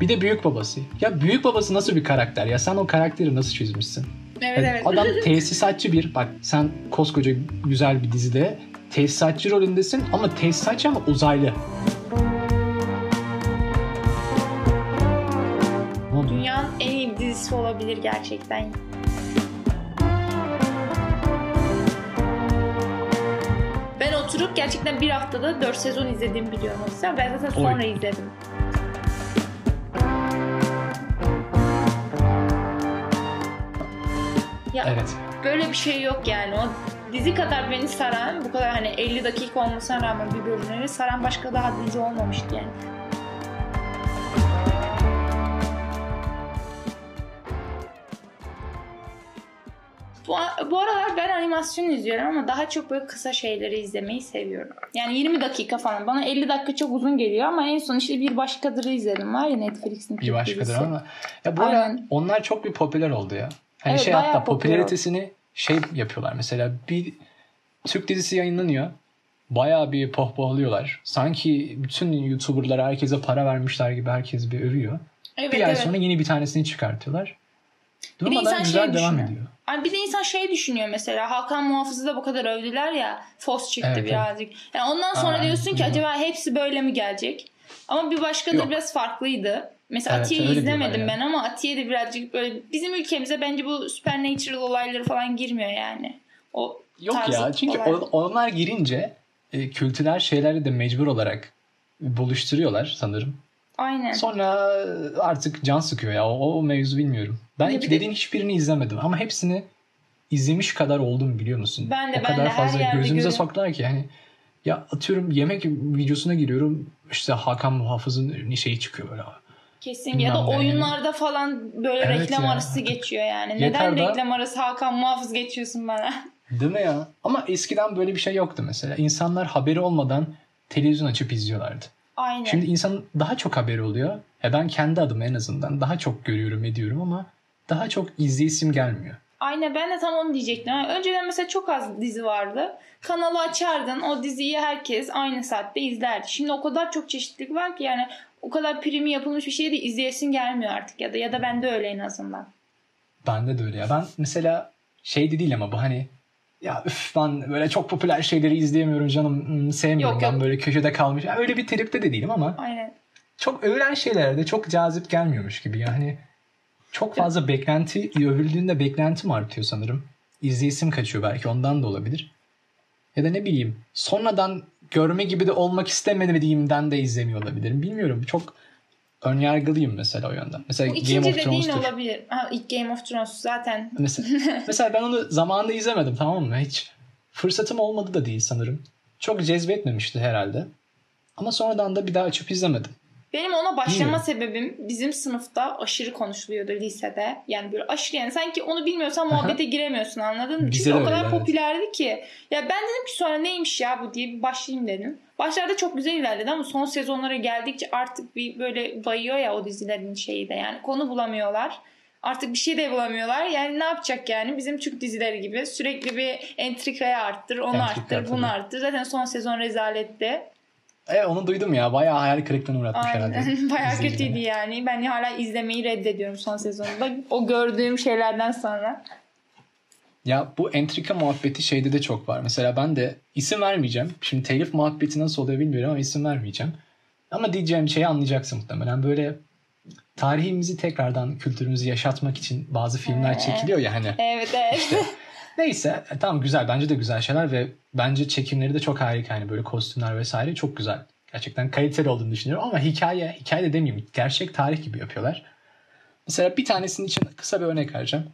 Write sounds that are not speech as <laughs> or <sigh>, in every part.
Bir de büyük babası. Ya büyük babası nasıl bir karakter ya? Sen o karakteri nasıl çizmişsin? Evet evet. Adam <laughs> tesisatçı bir. Bak sen koskoca güzel bir dizide tesisatçı rolündesin ama tesisatçı ama uzaylı. Dünyanın en iyi dizisi olabilir gerçekten. Ben oturup gerçekten bir haftada 4 sezon izlediğimi biliyorum. Ben zaten Oy. sonra izledim. Ya Evet. böyle bir şey yok yani. O dizi kadar beni saran, bu kadar hani 50 dakika olmasına rağmen bir bölümleri saran başka daha dizi olmamıştı yani. Bu, bu aralar ben animasyon izliyorum ama daha çok böyle kısa şeyleri izlemeyi seviyorum. Yani 20 dakika falan. Bana 50 dakika çok uzun geliyor ama en son işte bir başkadırı izledim var ya Netflix'in Bir Türk başkadır dizisi. ama. Ya bu ara Aynen. onlar çok bir popüler oldu ya. Hani Evet, şey hatta popülaritesini şey yapıyorlar. Mesela bir Türk dizisi yayınlanıyor. Bayağı bir pohpohluyorlar. Sanki bütün YouTuber'lara herkese para vermişler gibi herkes bir övüyor. Evet, bir ay evet. sonra yeni bir tanesini çıkartıyorlar. Durmadan güzel şey devam ediyor. Ay bir de insan şey düşünüyor mesela Hakan Muhafız'ı da bu kadar övdüler ya Fos çıktı Evet, birazcık. Yani ondan sonra Aa, diyorsun ki acaba hepsi böyle mi gelecek? Ama bir başkadır Yok. biraz farklıydı. Mesela Evet, Atiye'yi izlemedim ben ama Atiye de birazcık böyle bizim ülkemize bence bu supernatural olayları falan girmiyor yani. O Yok ya çünkü olaylar. o- onlar girince e, kültürel şeyleri de mecbur olarak buluşturuyor sanırım. Aynen. Sonra artık can sıkıyor ya. O, o mevzu bilmiyorum. Ben iki bir de- dediğin hiçbirini izlemedim ama hepsini izlemiş kadar oldum biliyor musun? Ben de, o ben kadar de her fazla yerde gözümüze görüyorum. soktular ki hani ya atıyorum yemek videosuna giriyorum işte Hakan Muhafız'ın şeyi çıkıyor böyle. Kesinlikle. Ya da oyunlarda falan böyle Evet reklam ya. arası geçiyor yani. Yeter Neden da- reklam arası Hakan Muhafız geçiyorsun bana? <laughs> Değil mi ya? Ama eskiden böyle bir şey yoktu mesela. İnsanlar haberi olmadan televizyon açıp izliyorlardı. Aynen. Şimdi insan daha çok haberi oluyor. Ya ben kendi adıma en azından daha çok görüyorum ediyorum ama daha çok izleyisim gelmiyor. Aynen ben de tam onu diyecektim. Yani önceden mesela çok az dizi vardı. Kanalı açardın o diziyi herkes aynı saatte izlerdi. Şimdi o kadar çok çeşitlilik var ki yani o kadar primi yapılmış bir şeyi de izleyesin gelmiyor artık ya da ya da bende öyle en azından. Bende de öyle ya. Ben mesela şey de değil ama bu hani ya üf ben böyle çok popüler şeyleri izleyemiyorum canım hmm, sevmiyorum Yok, ben yok. böyle köşede kalmış. Ya öyle bir tripte de değilim ama Aynen. çok övülen şeyler de çok cazip gelmiyormuş gibi yani. Çok fazla beklenti, övüldüğünde beklentim artıyor sanırım. İzleyisim kaçıyor belki ondan da olabilir. Ya da ne bileyim sonradan görme gibi de olmak istemediğimden de izlemiyor olabilirim. Bilmiyorum çok önyargılıyım mesela o yönden. Mesela Bu Game ikinci of dediğin Thrones'tur. olabilir. Ha, ilk Game of Thrones zaten. Mesela, <laughs> mesela ben onu zamanında izlemedim tamam mı? Hiç fırsatım olmadı da değil sanırım. Çok cezbetmemişti herhalde. Ama sonradan da bir daha açıp izlemedim. Benim ona başlama Bilmiyorum. sebebim bizim sınıfta aşırı konuşuluyordu lisede. Yani böyle aşırı yani sanki onu bilmiyorsan muhabbete giremiyorsun anladın mı? Çünkü o kadar evet. popülerdi ki. Ya ben dedim ki sonra neymiş ya bu diye bir başlayayım dedim. Başlarda çok güzel ilerledi ama son sezonlara geldikçe artık bir böyle bayıyor ya o dizilerin şeyi de yani konu bulamıyorlar. Artık bir şey de bulamıyorlar. Yani ne yapacak yani? Bizim Türk dizileri gibi sürekli bir entrikaya arttır, onu Entrika arttır, bunu tabii. arttır. Zaten son sezon rezaletti. E onu duydum ya. Bayağı hayal kırıklığına uğratmış herhalde. Aynen. <laughs> Bayağı izleyicileri. kötüydü yani. Ben hala izlemeyi reddediyorum son sezonunda. O gördüğüm şeylerden sonra. Ya bu entrika muhabbeti şeyde de çok var. Mesela ben de isim vermeyeceğim. Şimdi telif muhabbeti nasıl oluyor bilmiyorum ama isim vermeyeceğim. Ama diyeceğim şeyi anlayacaksın muhtemelen. Böyle tarihimizi tekrardan kültürümüzü yaşatmak için bazı filmler çekiliyor ya hani. Evet evet. <laughs> Neyse e, tamam güzel bence de güzel şeyler ve bence çekimleri de çok harika hani böyle kostümler vesaire çok güzel. Gerçekten kaliteli olduğunu düşünüyorum ama hikaye, hikaye de demeyeyim gerçek tarih gibi yapıyorlar. Mesela bir tanesinin için kısa bir örnek vereceğim.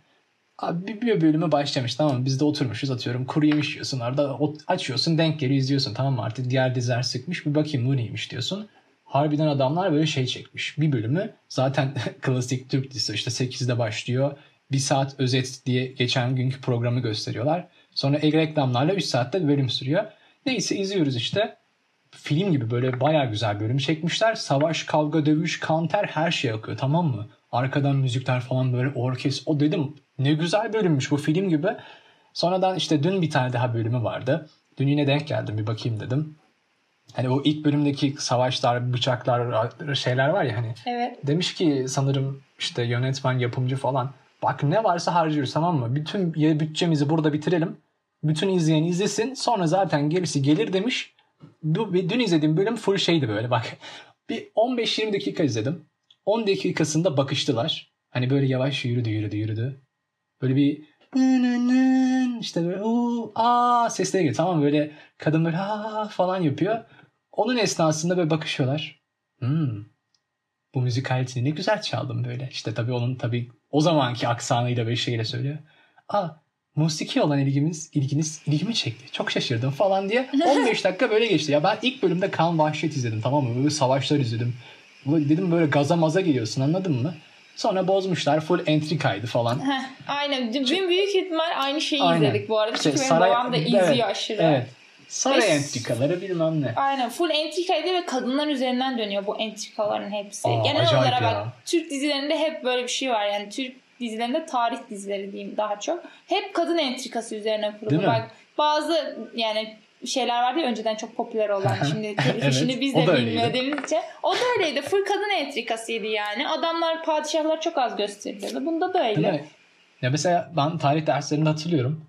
Abi bir, bölümü başlamış tamam mı? Biz de oturmuşuz atıyorum kuru yemiş yiyorsun orada açıyorsun denk geliyor izliyorsun tamam mı? Artık diğer diziler sıkmış bir bakayım bu neymiş diyorsun. Harbiden adamlar böyle şey çekmiş. Bir bölümü zaten <laughs> klasik Türk dizisi işte 8'de başlıyor. Bir saat özet diye geçen günkü programı gösteriyorlar. Sonra ek reklamlarla 3 saatte bir bölüm sürüyor. Neyse izliyoruz işte. Film gibi böyle bayağı güzel bölüm çekmişler. Savaş, kavga, dövüş, kanter her şey akıyor tamam mı? Arkadan müzikler falan böyle orkes. O dedim ne güzel bölümmüş bu film gibi. Sonradan işte dün bir tane daha bölümü vardı. Dün yine denk geldim bir bakayım dedim. Hani o ilk bölümdeki savaşlar, bıçaklar, şeyler var ya hani. Evet. Demiş ki sanırım işte yönetmen, yapımcı falan. Bak ne varsa harcıyoruz tamam mı? Bütün bütçemizi burada bitirelim. Bütün izleyen izlesin. Sonra zaten gerisi gelir demiş. Bu, dün izlediğim bölüm full şeydi böyle bak. <laughs> Bir 15-20 dakika izledim. 10 dakikasında bakıştılar. Hani böyle yavaş yürüdü yürüdü yürüdü. Böyle bir işte böyle o aa sesleri geliyor. Tamam böyle kadın böyle ha falan yapıyor. Onun esnasında böyle bakışıyorlar. Hmm, bu müzik aletini ne güzel çaldım böyle. İşte tabii onun tabii o zamanki aksanıyla böyle şeyle söylüyor. Aa musiki olan ilgimiz, ilginiz ilgimi çekti. Çok şaşırdım falan diye 15 dakika böyle geçti. Ya ben ilk bölümde Kan Vahşet izledim tamam mı? Böyle savaşlar izledim. Dedim böyle gaza maza geliyorsun anladın mı? Sonra bozmuşlar. Full entrikaydı falan. Heh, aynen. Dün büyük ihtimal aynı şeyi aynen. izledik bu arada. Çünkü işte, benim saray, babam da izliyor evet, aşırı. Evet. Saray ve, entrikaları bilmem ne. Aynen. Full entrikaydı ve kadınlar üzerinden dönüyor bu entrikaların hepsi. Aa, Genel olarak ya. bak Türk dizilerinde hep böyle bir şey var. Yani Türk dizilerinde tarih dizileri diyeyim daha çok. Hep kadın entrikası üzerine kurulu. Bak bazı yani şeyler vardı ya önceden çok popüler olan. <laughs> Şimdi telif evet, işini biz de bilmediğimiz için. O da öyleydi. Full kadın entrikasıydı yani. Adamlar padişahlar çok az gösterilirdi. Bunda da öyle. Ya mesela ben tarih derslerinde hatırlıyorum.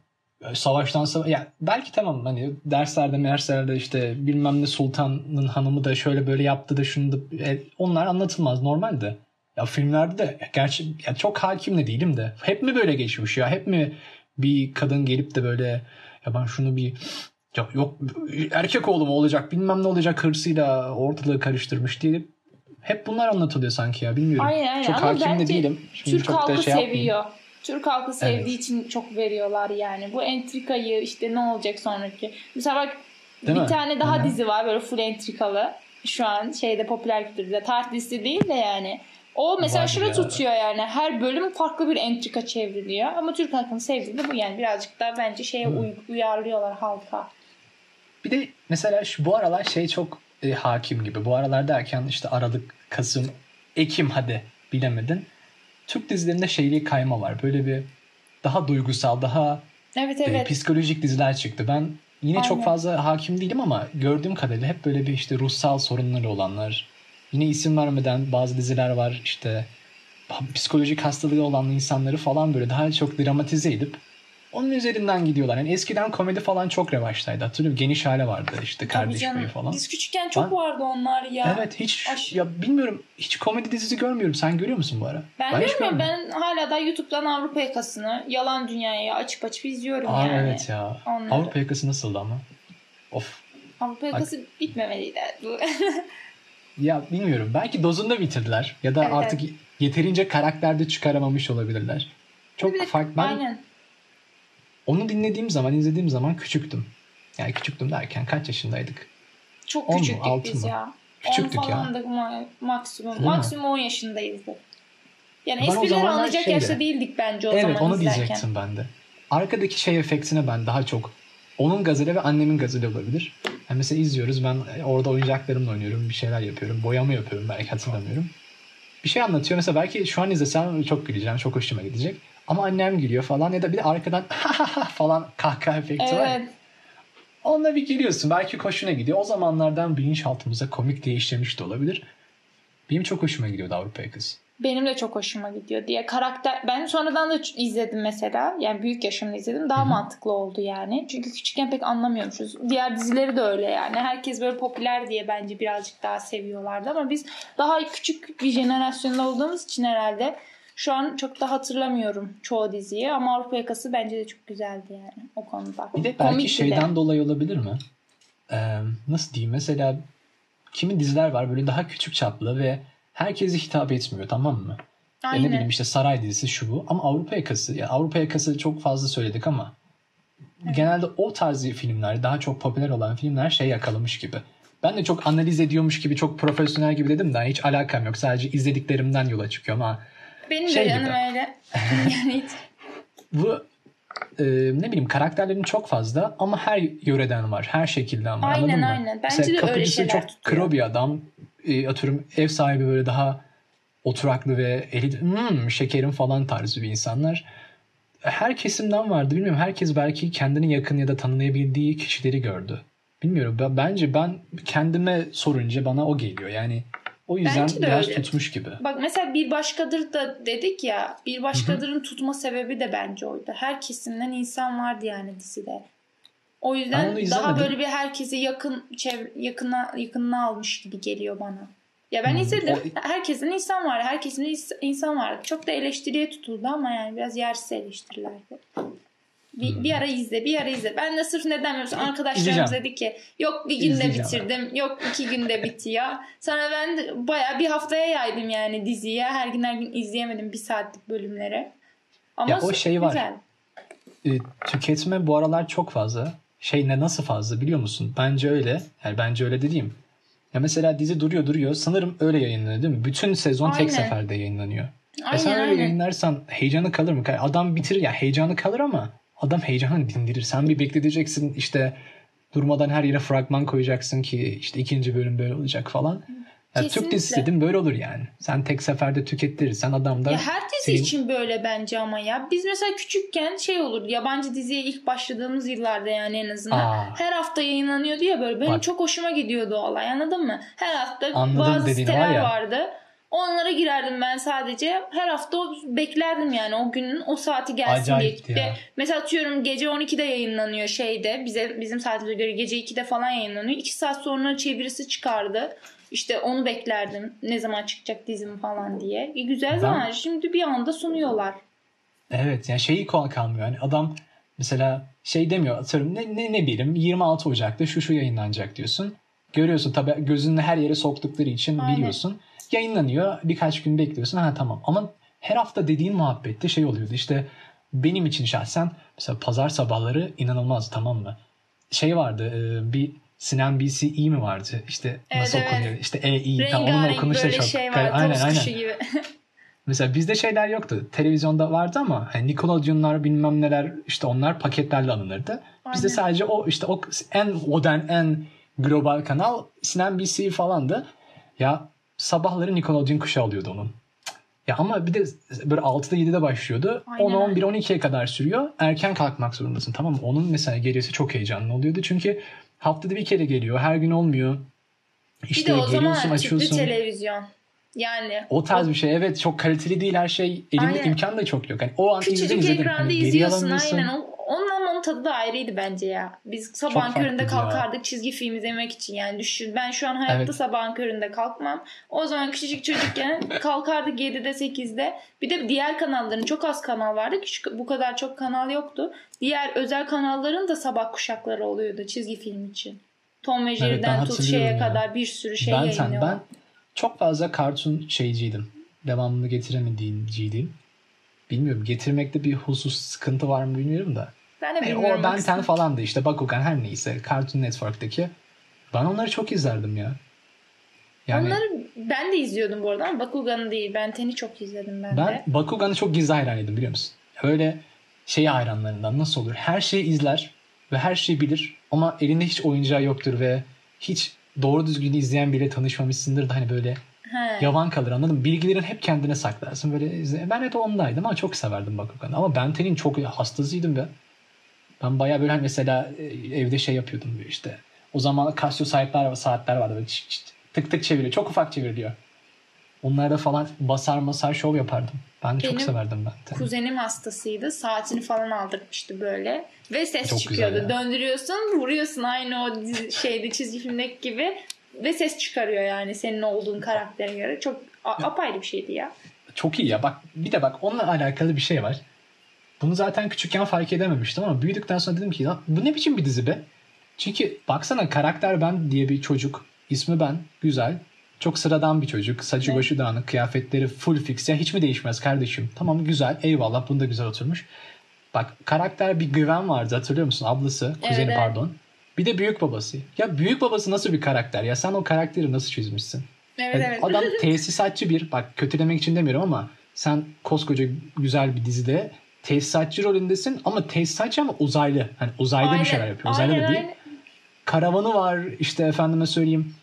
Savaştan sonra ya belki tamam hani derslerde derslerde işte bilmem ne sultanın hanımı da şöyle böyle yaptı da şunu da e, onlar anlatılmaz normalde. Ya filmlerde de gerçi ya çok hakim de değilim de hep mi böyle geçmiş ya hep mi bir kadın gelip de böyle ya ben şunu bir ya yok erkek oğlu mu olacak bilmem ne olacak hırsıyla ortalığı karıştırmış diye hep bunlar anlatılıyor sanki ya bilmiyorum. Aynen, aynen. Çok Ama hakim de değilim. Şimdi Türk halkı şey seviyor. Türk halkı sevdiği evet. için çok veriyorlar yani. Bu entrikayı işte ne olacak sonraki. Mesela bak Değil bir mi? tane daha Aynen. dizi var böyle full entrikalı. Şu an şeyde popüler kültürde. Tarih dizisi değil de yani. O mesela şunu tutuyor yani. Her bölüm farklı bir entrika çevriliyor. Ama Türk halkının sevdiği de bu yani. Birazcık daha bence şeye uy- uyarlıyorlar halka. Bir de mesela şu bu aralar şey çok e, hakim gibi. Bu aralar derken işte Aralık, Kasım, Ekim hadi bilemedin. Türk dizilerinde şeyliği kayma var. Böyle bir daha duygusal, daha evet, evet. E, psikolojik diziler çıktı. Ben yine Aynen. çok fazla hakim değilim ama gördüğüm kadarıyla hep böyle bir işte ruhsal sorunları olanlar. Yine isim vermeden bazı diziler var işte psikolojik hastalığı olan insanları falan böyle daha çok dramatize edip onun üzerinden gidiyorlar. Yani eskiden komedi falan çok revaçtaydı. Hatırlıyorum geniş hale vardı işte kardeş Bey'i falan. Biz küçükken çok ben, vardı onlar ya. Evet hiç Aş... ya bilmiyorum hiç komedi dizisi görmüyorum. Sen görüyor musun bu ara? Ben, ben görmüyorum. Ben hala da YouTube'dan Avrupa Yakası'nı, Yalan Dünya'yı açıp açıp izliyorum Aa, yani. Evet ya. Onları. Avrupa Yakası nasıldı ama? Of. Avrupa Yakası Bak... bitmemeliydi. <laughs> ya bilmiyorum. Belki dozunda bitirdiler. Ya da evet, artık evet. yeterince karakterde çıkaramamış olabilirler. Çok farklı. Ben Aynen onu dinlediğim zaman, izlediğim zaman küçüktüm. Yani küçüktüm derken kaç yaşındaydık? Çok küçüktük mu, biz mı? ya. Küçüktük 10 falandık ya. maksimum. Değil maksimum mi? 10 yaşındayızdık. Yani ben esprileri anlayacak şeyde, yaşta değildik bence o evet, zaman Evet onu izlerken. diyecektim ben de. Arkadaki şey efektine ben daha çok onun gazeli ve annemin gazeli olabilir. Yani mesela izliyoruz ben orada oyuncaklarımla oynuyorum bir şeyler yapıyorum. Boyama yapıyorum belki hatırlamıyorum. Bir şey anlatıyor mesela belki şu an izlesem çok güleceğim çok hoşuma gidecek. Ama annem gülüyor falan ya da bir de arkadan <laughs> falan kahkaha efekti evet. var. Onunla bir gülüyorsun. Belki hoşuna gidiyor. O zamanlardan bilinçaltımıza komik diye işlemiş de olabilir. Benim çok hoşuma gidiyordu Avrupa Yakası. Benim de çok hoşuma gidiyor diye karakter ben sonradan da izledim mesela yani büyük yaşımda izledim daha Hı-hı. mantıklı oldu yani çünkü küçükken pek anlamıyormuşuz diğer dizileri de öyle yani herkes böyle popüler diye bence birazcık daha seviyorlardı ama biz daha küçük bir jenerasyonda olduğumuz için herhalde şu an çok da hatırlamıyorum çoğu diziyi ama Avrupa Yakası bence de çok güzeldi yani o konuda. Bir de belki şeyden de. dolayı olabilir mi? Ee, nasıl diyeyim mesela kimi diziler var böyle daha küçük çaplı ve herkese hitap etmiyor tamam mı? Aynen. Ya ne bileyim işte Saray dizisi şu bu ama Avrupa Yakası ya Avrupa Yakası çok fazla söyledik ama evet. genelde o tarz filmler daha çok popüler olan filmler şey yakalamış gibi. Ben de çok analiz ediyormuş gibi çok profesyonel gibi dedim de hiç alakam yok. Sadece izlediklerimden yola çıkıyorum ama benim şey de canım gibi. öyle. <laughs> yani hiç. Bu e, ne bileyim karakterlerin çok fazla ama her yöreden var. Her şekilden var. Aynen mı? aynen. Bence Mesela de öyle şeyler çok kro bir adam. E, atıyorum ev sahibi böyle daha oturaklı ve eli hmm, şekerim falan tarzı bir insanlar. Her kesimden vardı. Bilmiyorum herkes belki kendini yakın ya da tanıyabildiği kişileri gördü. bilmiyorum ben, bence ben kendime sorunca bana o geliyor. Yani o yüzden Bence de biraz öyle. tutmuş gibi. Bak mesela Bir Başkadır da dedik ya. Bir Başkadır'ın tutma sebebi de bence oydu. Her kesimden insan vardı yani dizide. O yüzden daha böyle bir herkese yakın çev yakına yakınına almış gibi geliyor bana. Ya ben Hmm, izledim. o- Herkesin insan vardı. Herkesin ins- insan vardı. Çok da eleştiriye tutuldu ama yani biraz yersiz eleştirilerdi. Bir, bir ara izle, bir ara izle. Ben de sırf neden biliyorsun arkadaşlarımız dedi ki yok bir günde bitirdim, yok iki günde bitiyor. Sonra ben de bayağı bir haftaya yaydım yani diziyi. Her gün her gün izleyemedim bir saatlik bölümleri. Ama Ya o şey var. güzel. E, tüketme bu aralar çok fazla. Şey ne nasıl fazla biliyor musun? Bence öyle. Yani bence öyle dediğim. Ya mesela dizi duruyor duruyor. Sanırım öyle yayınlanıyor değil mi? Bütün sezon tek Aynen. seferde yayınlanıyor. Aynen ya sen öyle aynen. yayınlarsan heyecanı kalır mı? Adam bitirir ya heyecanı kalır ama adam heyecanı dindirir. Sen bir bekleteceksin işte durmadan her yere fragman koyacaksın ki işte ikinci bölüm böyle olacak falan. Ya Türk dizisi dedim böyle olur yani. Sen tek seferde tükettirirsen adam da Ya her dizi senin- için böyle bence ama ya. Biz mesela küçükken şey olur yabancı diziye ilk başladığımız yıllarda yani en azından. Aa. Her hafta yayınlanıyordu ya böyle. Benim Bak. çok hoşuma gidiyordu o olay anladın mı? Her hafta Anladım bazı siteler var ya. vardı. Onlara girerdim ben sadece. Her hafta beklerdim yani o günün o saati gelsin Acayipti diye. ya. Mesela atıyorum gece 12'de yayınlanıyor şeyde. Bize bizim saatimize göre gece 2'de falan yayınlanıyor. 2 saat sonra çevirisi çıkardı. İşte onu beklerdim. Ne zaman çıkacak dizim falan diye. E, güzel Ben- zaman. Şimdi bir anda sunuyorlar. Evet yani şeyi kal- kalmıyor. Yani adam mesela şey demiyor atıyorum ne, ne, ne bileyim 26 Ocak'ta şu şu yayınlanacak diyorsun. Görüyorsun tabii gözünü her yere soktukları için Aynen. biliyorsun. Yayınlanıyor birkaç gün bekliyorsun ha tamam. Ama her hafta dediğin muhabbette şey oluyordu işte benim için şahsen mesela pazar sabahları inanılmaz tamam mı? Şey vardı e, bir Sinan BCE mi vardı? İşte Evet, nasıl evet. okunuyor? İşte E-I. Tamam, onun Rengarenk okunuşu da çok. şey var. aynen aynen. gibi. <laughs> Mesela bizde şeyler yoktu. Televizyonda vardı ama hani Nickelodeon'lar bilmem neler işte onlar paketlerle alınırdı. Bizde sadece o işte o en modern en global kanal CNBC falandı. Ya sabahları Nickelodeon kuşu alıyordu onun. Ya ama bir de böyle 6'da 7'de başlıyordu. Aynen 10, 11, öyle. 12'ye kadar sürüyor. Erken kalkmak zorundasın tamam mı? Onun mesela gecesi çok heyecanlı oluyordu. Çünkü haftada bir kere geliyor. Her gün olmuyor. İşte bir de o zaman geliyorsun tüplü açıyorsun. televizyon. Yani O tarz bir şey evet çok kaliteli değil her şey. Elinde Aynen. imkan da çok yok. Hani o an küçücük izledin. ekranda Hani izliyorsun aynen. O, tadı da ayrıydı bence ya. Biz sabahın köründe farklıydı ya. kalkardık çizgi film izlemek için. Yani düşün ben şu an hayatta Evet. sabahın köründe kalkmam. O zaman küçücük çocukken <laughs> kalkardık 7'de 8'de. Bir de diğer kanalların çok az kanal vardı ki bu kadar çok kanal yoktu. Diğer özel kanalların da sabah kuşakları oluyordu çizgi film için. Tom ve Jerry'den tut hatırlıyorum şeye ya. kadar bir sürü şey ben sen yayınlıyorlar. ben çok fazla kartun şeyciydim. Devamını getiremediğimciydim. Bilmiyorum getirmekte bir husus sıkıntı var mı bilmiyorum da. Ben de E, bilmiyorum. o Ben 10 falandı işte Bakugan her neyse Cartoon Network'taki. Ben onları çok izlerdim ya. Yani Onları ben de izliyordum bu arada ama Bakugan'ı değil. Ben Ten'i çok izledim ben, Ben de. Bakugan'ı çok gizli hayranıydım biliyor musun? Öyle şey hayranlarından nasıl olur? Her şeyi izler ve her şeyi bilir ama elinde hiç oyuncağı yoktur ve hiç doğru düzgün izleyen biriyle tanışmamışsındır da hani böyle He. yavan kalır anladın mı? Bilgilerin hep kendine saklarsın böyle izle. Ben hep ondaydım ama çok severdim Bakugan'ı ama Ben 10'in çok hastasıydım be. Ben bayağı böyle hani mesela e, evde şey yapıyordum işte. O zaman Casio saatler, saatler vardı böyle çıt çıt, tık tık çeviriyor. Çok ufak çevriliyor. Onlarda falan basar masar şov yapardım. Ben de çok severdim ben. de. Kuzenim hastasıydı. Saatini falan aldırmıştı böyle. Ve ses Çok çıkıyordu. Döndürüyorsun, vuruyorsun aynı o dizi, şeyde çizgi filmdeki gibi. Ve ses çıkarıyor yani senin olduğun karaktere göre. Çok a- apayrı bir şeydi ya. Çok iyi ya. Bak bir de bak onunla alakalı bir şey var. Bunu zaten küçükken fark edememiştim ama büyüdükten sonra dedim ki "Ya bu ne biçim bir dizi be? Çünkü baksana karakter ben diye bir çocuk. ismi ben. Güzel. Çok sıradan bir çocuk. Saçı Evet. başı dağınık. Kıyafetleri full fix. Ya hiç mi değişmez kardeşim? Tamam güzel. Eyvallah. Bunda güzel oturmuş. Bak karakter bir güven vardı. Hatırlıyor musun? Ablası. Kuzeni evet. pardon. Bir de büyük babası. Ya büyük babası nasıl bir karakter? Ya sen o karakteri nasıl çizmişsin? Evet Yani evet. Adam <laughs> tesisatçı bir bak kötülemek için demiyorum ama sen koskoca güzel bir dizide tesisatçı rolündesin ama tesisatçı ama uzaylı. Hani uzayda Aynen, bir şeyler yapıyor. Uzayda aynen, da değil. aynen. Karavanı var işte efendime söyleyeyim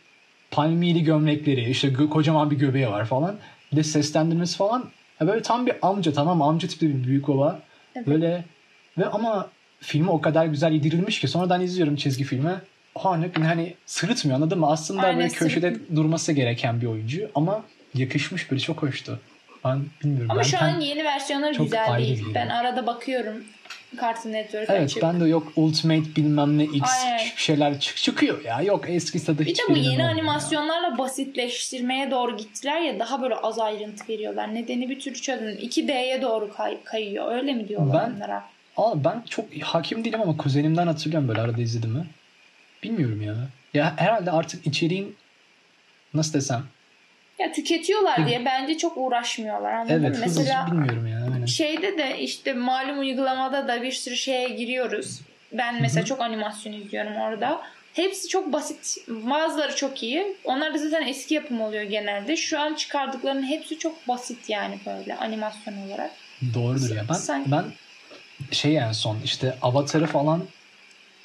palmiyeli gömlekleri işte gö- kocaman bir göbeği var falan. Bir de seslendirmesi falan. Ya böyle tam bir amca tamam amca tipi bir büyük baba. Evet. Böyle ve ama filmi o kadar güzel yedirilmiş ki sonradan izliyorum çizgi filmi. o an hani sırıtmıyor anladın mı? Aslında Aynen, böyle köşede sırıtmıyor. durması gereken bir oyuncu ama yakışmış böyle çok hoştu. Ben bilmiyorum. Ama ben şu an yeni versiyonları güzel değil. bir Ben arada bakıyorum. Cartoon Network Evet açıp. ben de yok Ultimate bilmem ne X Aynen. şeyler çık çıkıyor ya. Yok eski tadı Bir de hiç bu yeni olmuyor ya. animasyonlarla basitleştirmeye doğru gittiler ya daha böyle az ayrıntı veriyorlar. Nedeni bir türlü çözüm. 2D'ye doğru kay- kayıyor. Öyle mi diyorlar Ben- onlara? Aa, ben çok hakim değilim ama kuzenimden hatırlıyorum böyle arada izledim mi? Bilmiyorum ya. Ya herhalde artık içeriğin nasıl desem. Ya tüketiyorlar diye bence çok uğraşmıyorlar anladın Evet mı? Mesela bilmiyorum ya. Aynen. şeyde de işte malum uygulamada da bir sürü şeye giriyoruz. Ben mesela çok animasyon izliyorum orada. Hepsi çok basit. Bazıları çok iyi. Onlar da zaten eski yapım oluyor genelde. Şu an çıkardıklarının hepsi çok basit yani böyle animasyon olarak. Doğrudur ya. Ben Sen- ben şey en son işte Avatar'ı falan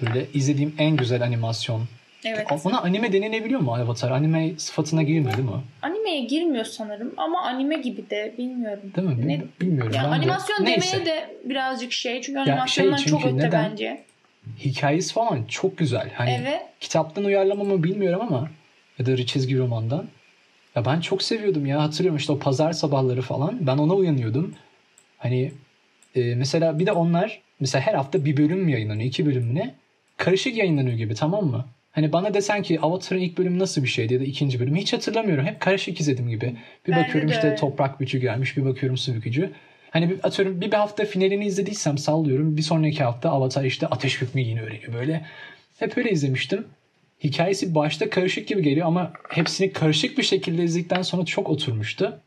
böyle izlediğim en güzel animasyon. Evet. Ona anime denilebiliyor mu Avatar? Anime sıfatına girmiyor değil mi? Animeye girmiyor sanırım ama anime gibi de bilmiyorum. Değil mi? Ne- Bilmiyorum. Ya Ben de- animasyon Neyse. demeye de birazcık şey. Çünkü şey animasyondan çok çünkü öte neden? bence. Hikayesi falan çok güzel. Hani Evet. kitaptan uyarlama mı bilmiyorum ama ya da çizgi romandan. Ya ben çok seviyordum ya. Hatırlıyorum işte o pazar sabahları falan. Ben ona uyanıyordum. Hani e, mesela bir de onlar mesela her hafta bir bölüm mü yayınlanıyor? iki bölüm mü ne? Karışık yayınlanıyor gibi tamam mı? Hani bana desen ki Avatar'ın ilk bölümü nasıl bir şeydi ya da ikinci bölüm hiç hatırlamıyorum. Hep karışık izledim gibi. Bir Bende bakıyorum işte toprak gücü gelmiş bir bakıyorum su bükücü. Hani bir, atıyorum bir, bir hafta finalini izlediysem sallıyorum. Bir sonraki hafta Avatar işte ateş yeni öğreniyor böyle. Hep öyle izlemiştim. Hikayesi başta karışık gibi geliyor ama hepsini karışık bir şekilde izledikten sonra çok oturmuştu.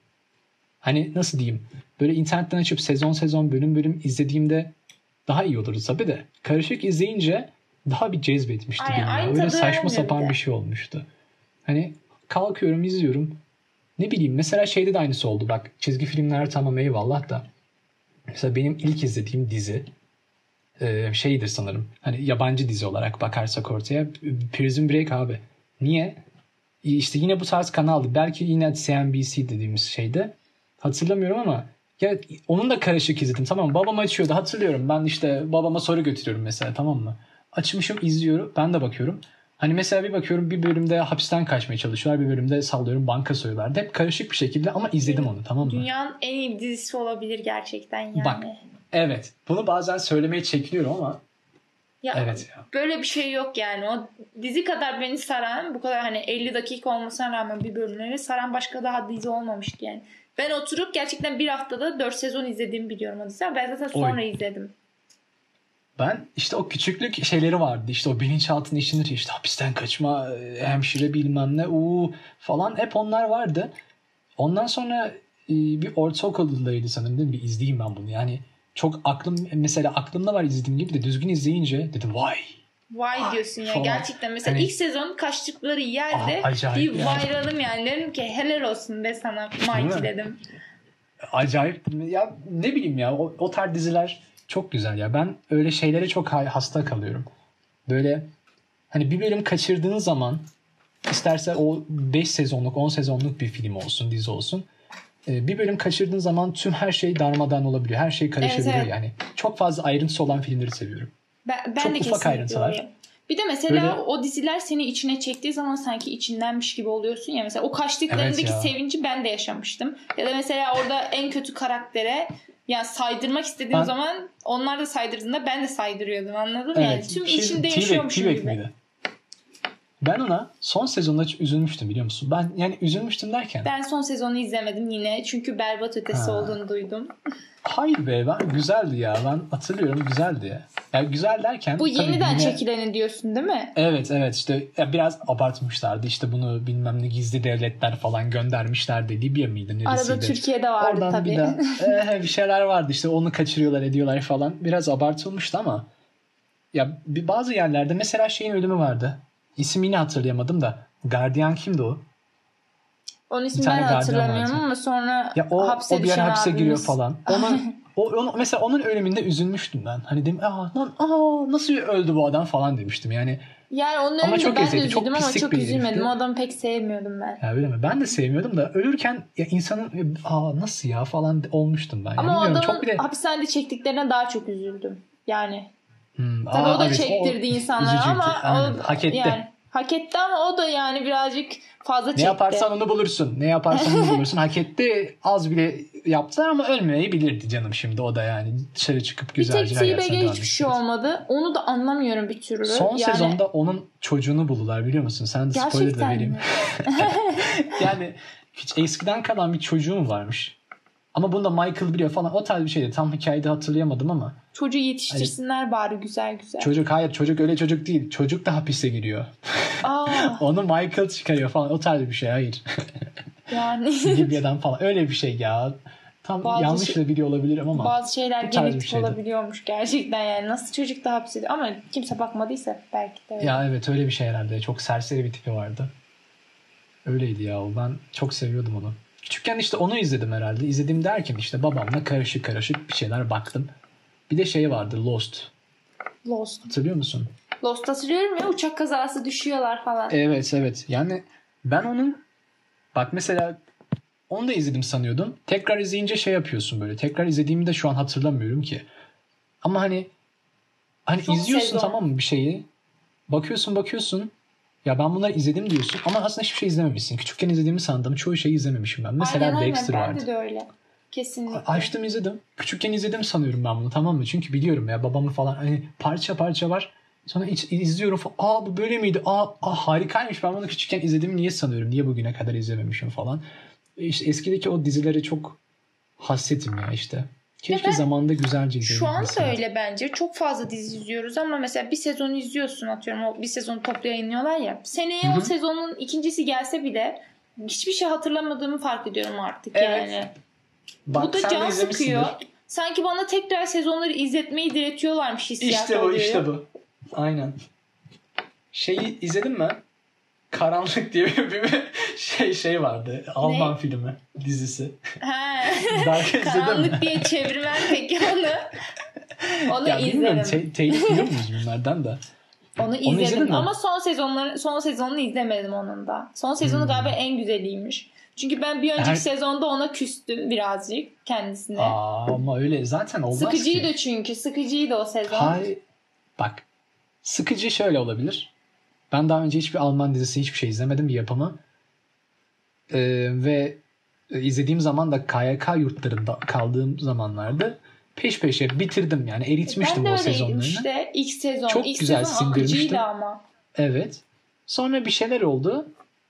Hani nasıl diyeyim? Böyle internetten açıp sezon sezon bölüm bölüm izlediğimde daha iyi olurdu tabii de. Karışık izleyince daha bir cezbetmişti Aynen, beni. ya. aynı Öyle saçma sapan bir şey olmuştu. Hani kalkıyorum izliyorum. Ne bileyim mesela şeyde de aynısı oldu. Bak çizgi filmler tamam eyvallah da. Mesela benim ilk izlediğim dizi e, şeydir sanırım. Hani yabancı dizi olarak bakarsak ortaya Prison Break abi. Niye? İşte yine bu tarz kanaldı. Belki yine CNBC dediğimiz şeyde. Hatırlamıyorum ama ya onun da karışık izledim tamam mı? Babam açıyordu hatırlıyorum. Ben işte babama soru götürüyorum mesela tamam mı? Açmışım izliyorum. Ben de bakıyorum. Hani mesela bir bakıyorum bir bölümde hapisten kaçmaya çalışıyorlar. Bir bölümde sallıyorum banka soyuyorlardı. Hep karışık bir şekilde ama izledim onu tamam mı? Dünyanın en iyi dizisi olabilir gerçekten yani. Bak. Evet. Bunu bazen söylemeye çekiniyorum ama Ya evet ya. böyle bir şey yok yani. O dizi kadar beni saran, bu kadar hani 50 dakika olmasına rağmen bir bölümleri saran başka daha dizi olmamıştı yani. Ben oturup gerçekten bir haftada 4 sezon izlediğimi biliyorum o dizi. Ben zaten sonra Oy. izledim. Ben işte o küçüklük şeyleri vardı. İşte o bilinçaltına işlenir ya işte hapisten kaçma, e, hemşire bilmem ne uuu falan hep onlar vardı. Ondan sonra e, bir ortaokuldaydı sanırım dedim bir izleyeyim ben bunu. Yani çok aklım mesela aklımda var izlediğim gibi de düzgün izleyince dedim vay. Vay diyorsun ya falan. gerçekten. Mesela Hani- ilk sezon kaçtıkları yerde Aa, bir yani. vayradım yani. Dedim ki helal olsun be sana Mikey mi? dedim. Acayip ya ne bileyim ya o, o tarz diziler çok güzel ya. Ben öyle şeylere çok hasta kalıyorum. Böyle hani bir bölüm kaçırdığın zaman isterse o 5 sezonluk 10 sezonluk bir film olsun dizi olsun. e, Bir bölüm kaçırdığın zaman tüm her şey darmadağın olabiliyor. Her şey karışabiliyor Evet, evet. yani. Çok fazla ayrıntısı olan filmleri seviyorum. Ben, ben Çok de ufak ayrıntılar. Bir de mesela Böyle- o diziler seni içine çektiği zaman sanki içindenmiş gibi oluyorsun ya. Mesela o kaçtıklarındaki Evet ya. sevinci ben de yaşamıştım. Ya da mesela orada en kötü karaktere yani saydırmak istediğim Ben- zaman onlar da saydırdığında ben de saydırıyordum anladın mı? Yani Evet. tüm Şey- içinde yaşıyormuşum gibi. miydi? Ben ona son sezonda üzülmüştüm biliyor musun? Ben yani üzülmüştüm derken. Ben son sezonu izlemedim yine çünkü berbat ötesi Ha. olduğunu duydum. <laughs> Hayır be ben güzeldi ya. Ben hatırlıyorum güzeldi ya. Yani güzel derken Bu yeniden yine- çekileni diyorsun değil mi? Evet evet işte ya biraz abartmışlardı. İşte bunu bilmem ne gizli devletler falan göndermişlerdi. Libya mıydı neresiydi? Arada Türkiye'de vardı Oradan tabii. bir daha <laughs> eh, bir şeyler vardı işte onu kaçırıyorlar ediyorlar falan. Biraz abartılmıştı ama ya bazı yerlerde mesela şeyin ölümü vardı. İsmini hatırlayamadım da. Gardiyan kimdi o? Onun ismini ben hatırlamıyorum vardı. ama sonra Ya o, hapse o bir yer hapse giriyor falan. Ona, <laughs> o, onu, mesela onun ölümünde üzülmüştüm ben. Hani dedim aa, lan, aa nasıl öldü bu adam falan demiştim. Yani Yani onun Ama çok ben de eziydi, çok üzüldüm ama çok üzülmedim. O adamı pek sevmiyordum ben. ya öyle mi? Ben de sevmiyordum da ölürken ya insanın aa nasıl ya falan olmuştum ben. Yani Ama o adamın çok bir de hapishanede çektiklerine daha çok üzüldüm. Yani Hmm. Tabii Aa, o da evet, çektirdi insanlara üzücü. ama Aynen, o, hak etti. Yani, hak etti ama o da yani birazcık fazla çekti. Ne yaparsan onu bulursun. Ne yaparsan onu bulursun. Hak etti. Az bile yaptı ama ölmeyi bilirdi canım şimdi. O da yani dışarı çıkıp bir güzelce tek hayatına devam hiçbir şey olmadı. Onu da anlamıyorum bir türlü. Son yani, sezonda onun çocuğunu buldular biliyor musun? Sen de spoiler da vereyim. <laughs> yani hiç eskiden kalan bir çocuğu mu varmış? Ama bunu da Michael biliyor falan. O tarz bir şeydi. Tam hikayede hatırlayamadım ama. Çocuğu yetiştirsinler bari güzel güzel. Çocuk hayır çocuk öyle çocuk değil. Çocuk da hapise giriyor. Aa, <laughs> Onu Michael çıkarıyor falan. O tarz bir şey hayır. <laughs> yani <laughs> Libya'dan falan. Öyle bir şey ya. Tam Bazı yanlış şey- da biliyor olabilirim ama. bazı şeyler genetik olabiliyormuş gerçekten yani. Nasıl çocuk da hapsediyor ama kimse bakmadıysa belki de öyle. Ya evet öyle bir şey herhalde. Çok serseri bir tipi vardı. Öyleydi ya. o. Ben çok seviyordum onu. Küçükken işte onu izledim herhalde. İzledim derken işte babamla karışık karışık bir şeyler baktım. Bir de şey vardı Lost. Lost. Hatırlıyor musun? Lost hatırlıyorum ya uçak kazası düşüyorlar falan. Evet evet. Yani ben onun bak mesela onu da izledim sanıyordum. Tekrar izleyince şey yapıyorsun böyle. Tekrar izlediğimi de şu an hatırlamıyorum ki. Ama hani hani Son izliyorsun sezon. tamam mı bir şeyi. Bakıyorsun bakıyorsun. Ya ben bunları izledim diyorsun ama aslında hiçbir şey izlememişsin. Küçükken izlediğimi sandım. Çoğu şeyi izlememişim ben. Mesela aynen, aynen. Dexter Bende vardı. de öyle. Kesinlikle. Açtım izledim. Küçükken izledim sanıyorum ben bunu tamam mı? Çünkü biliyorum ya babamı falan hani parça parça var. Sonra hiç izliyorum falan. Aa bu böyle miydi? Aa, aa harikaymış. Ben bunu küçükken izledim niye sanıyorum? Niye bugüne kadar izlememişim falan. İşte eskideki o dizilere çok hasretim ya işte. Keşke ben- zamanında güzelce izledim. Şu an da öyle bence. Çok fazla dizi izliyoruz ama mesela bir sezon izliyorsun atıyorum. O bir sezon toplu yayınlıyorlar ya. Seneye Hı hı. o sezonun ikincisi gelse bile hiçbir şey hatırlamadığımı fark ediyorum artık Evet. yani. Bak, Bu da can sıkıyor. Sanki bana tekrar sezonları izletmeyi diretiyorlarmış hissiyat İşte bu oluyor. işte bu. Aynen. Şeyi izledin mi? Karanlık diye bir, bir şey şey vardı. Alman filmi dizisi. He. <laughs> Karanlık diye çevirmen peki onu. Onu Ya bilmiyorum izledim. te- telif yiyor muyuz bunlardan da? Onu izledim mi? ama son sezonları son sezonunu izlemedim onun da. Son sezonu Hmm. galiba en güzeliymiş. Çünkü ben bir önceki Her- sezonda ona küstüm birazcık kendisine. Aa, ama öyle zaten olmaz Sıkıcıydı ki. çünkü. Sıkıcıydı o sezon. Hay bak sıkıcı şöyle olabilir. Ben daha önce hiçbir Alman dizisi hiçbir şey izlemedim bir yapımı. Ee, ve izlediğim zaman da KYK yurtlarında kaldığım zamanlarda peş peşe bitirdim yani eritmiştim ben o sezonlarını. işte. İlk sezon. Çok İlk güzel sezon sindirmiştim. ama. Evet. Sonra bir şeyler oldu.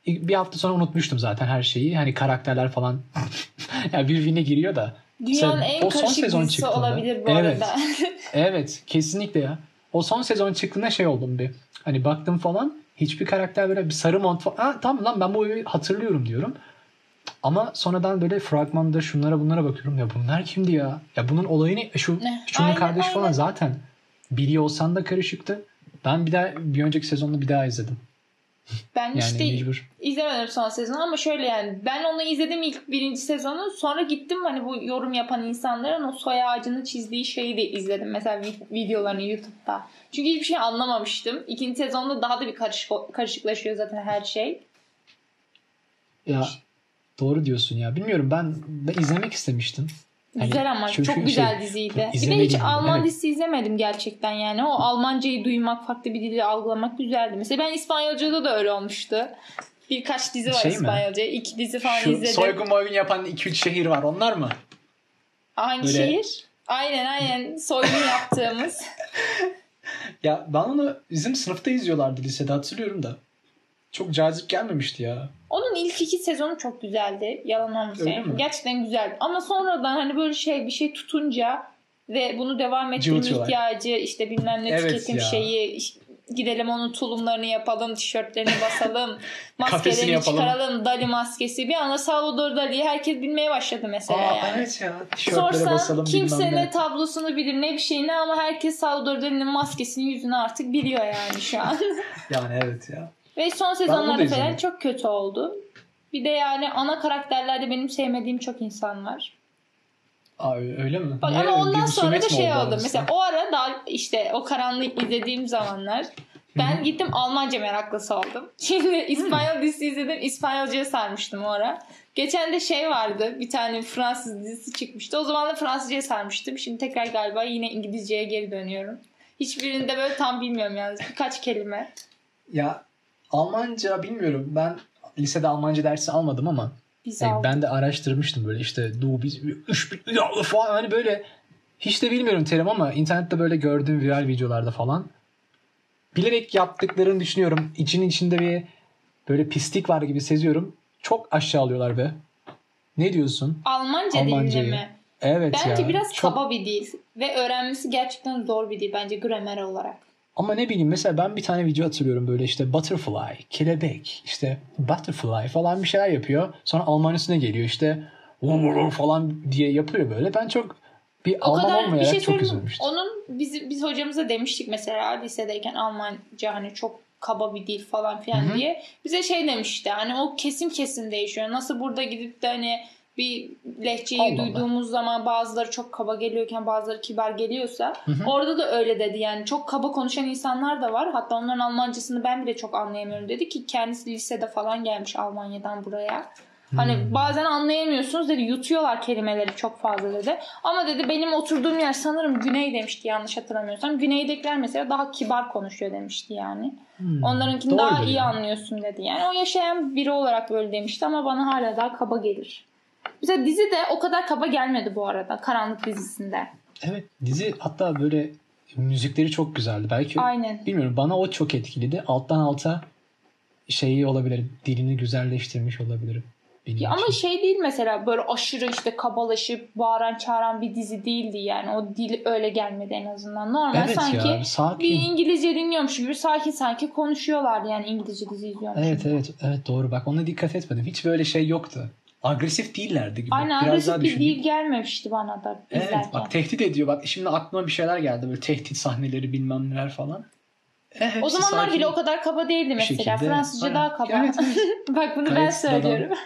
Bir hafta sonra unutmuştum zaten her şeyi. Hani karakterler falan <laughs> yani birbirine giriyor da. Dünyanın Mesela en o son sezon çıktığında- olabilir bu Evet. arada. <laughs> Evet kesinlikle ya. O son sezon çıktığında şey oldum bir. Hani baktım falan hiçbir karakter böyle bir sarı mont falan. Ha, tamam lan ben bu oyunu hatırlıyorum diyorum. Ama sonradan böyle fragmanda şunlara bunlara bakıyorum. Ya bunlar kimdi ya? Ya bunun olayı ne? E Şu Ne? şunun Aynen, kardeşi falan zaten biliyor olsan da karışıktı. Ben bir daha bir önceki sezonda bir daha izledim. Ben Yani işte mecbur. izlemedim son sezonu ama şöyle yani ben onu izledim ilk birinci sezonu sonra gittim hani bu yorum yapan insanların o soy ağacını çizdiği şeyi de izledim mesela vi- videolarını YouTube'da. Çünkü hiçbir şey anlamamıştım. İkinci sezonda daha da bir karışık, karışıklaşıyor zaten her şey. Ya doğru diyorsun ya. Bilmiyorum ben, ben izlemek istemiştim. Hani Güzel ama çünkü çok şey, güzel diziydi. Bir de hiç Alman evet. dizisi izlemedim gerçekten yani. O Almancayı duymak, farklı bir dili algılamak güzeldi. Mesela ben İspanyolca'da da öyle olmuştu. Birkaç dizi var Şey mi? İspanyolca. İki dizi falan Şu izledim. soygun moygun yapan 2-3 şehir var onlar mı? Hangi Böyle- şehir? Aynen aynen soygun yaptığımız. <laughs> Ya ben onu bizim sınıfta izliyorlardı lisede hatırlıyorum da. Çok cazip gelmemişti ya. Onun ilk iki sezonu çok güzeldi. Yalan olmasın. Gerçekten güzeldi. Ama sonradan hani böyle şey bir şey tutunca ve bunu devam ettirme ihtiyacı işte bilmem ne Evet tüketim ya. şeyi gidelim onun tulumlarını yapalım, tişörtlerini basalım, <laughs> maskelerini yapalım. çıkaralım, Dali maskesi. Bir anda Salvador Dali'yi herkes bilmeye başladı mesela Aa, yani. evet ya. Sorsan basalım kimse ne. tablosunu bilir ne bir şeyini ama herkes Salvador Dali'nin maskesini yüzünü artık biliyor yani şu an. <laughs> Yani evet ya. Ve son sezonlarda falan çok kötü oldu. Bir de yani ana karakterlerde benim sevmediğim çok insan var. Aa, öyle mi? Bak Niye? ama ondan sonra da şey oldu oldu. Mesela o ara daha işte o karanlık izlediğim zamanlar ben gittim Almanca meraklısı oldum. <laughs> Şimdi İspanyol dizisi izledim. İspanyolcaya sarmıştım o ara. Geçen de şey vardı. Bir tane Fransız dizisi çıkmıştı. O zaman da Fransızcaya sarmıştım. Şimdi tekrar galiba yine İngilizceye geri dönüyorum. Hiçbirinde böyle tam bilmiyorum yani. Birkaç kelime. Ya Almanca bilmiyorum. Ben lisede Almanca dersi almadım ama Biz aldık. ben de araştırmıştım böyle işte du biz üç ya falan hani böyle hiç de bilmiyorum terim ama internette böyle gördüğüm viral videolarda falan bilerek yaptıklarını düşünüyorum. İçinin içinde bir böyle pislik var gibi seziyorum. Çok aşağılıyorlar be. Ne diyorsun? Almanca Almancayı. mi? Evet Bence ya. biraz çok... kaba bir dil. Ve öğrenmesi gerçekten zor bir dil bence gramer olarak. Ama ne bileyim mesela ben bir tane video hatırlıyorum böyle işte butterfly, kelebek, işte butterfly falan bir şeyler yapıyor. Sonra Almancasına geliyor işte falan diye yapıyor böyle. Ben çok bir O Alman kadar bir olmayarak şey çok üzülmüştüm. Onun biz, biz hocamıza demiştik mesela lisedeyken Almanca hani çok kaba bir dil falan filan Hı hı. diye. Bize şey demişti hani o kesim kesim değişiyor. Nasıl burada gidip de hani bir lehçeyi Allah Allah. duyduğumuz zaman bazıları çok kaba geliyorken bazıları kibar geliyorsa Hı hı. orada da öyle dedi yani çok kaba konuşan insanlar da var. Hatta onların Almancasını ben bile çok anlayamıyorum dedi ki kendisi lisede falan gelmiş Almanya'dan buraya. Hani Hmm. bazen anlayamıyorsunuz dedi yutuyorlar kelimeleri çok fazla dedi. Ama dedi benim oturduğum yer sanırım güney demişti yanlış hatırlamıyorsam. Güneydekiler mesela daha kibar konuşuyor demişti yani. Hmm, Onlarınkini daha doğrudur iyi yani. anlıyorsun dedi. Yani o yaşayan biri olarak böyle demişti ama bana hala daha kaba gelir. Mesela dizi de o kadar kaba gelmedi bu arada Karanlık dizisinde. Evet dizi hatta böyle müzikleri çok güzeldi. Belki Aynen. bilmiyorum bana o çok etkiledi. Alttan alta şeyi olabilir. Dilini güzelleştirmiş olabilirim. Benim Ya ama şey değil mesela böyle aşırı işte kabalaşıp bağıran çağıran bir dizi değildi yani. O dil öyle gelmedi en azından. Normal evet sanki ya sakin. bir İngilizce dinliyormuş gibi sakin sakin konuşuyorlardı yani İngilizce dizi izliyormuş. Evet evet evet doğru bak ona dikkat etmedim. Hiç böyle şey yoktu. Agresif değillerdi gibi. Aynen Biraz agresif daha bir düşüneyim. dil gelmemişti bana da izlerken. Evet bak tehdit ediyor. Bak şimdi aklıma bir şeyler geldi. Böyle tehdit sahneleri bilmem neler falan. E, o zamanlar bile o kadar kaba değildi mesela. şekilde. Fransızca Aynen. daha kaba. Evet, evet. <laughs> Bak bunu ben Gayet söylüyorum.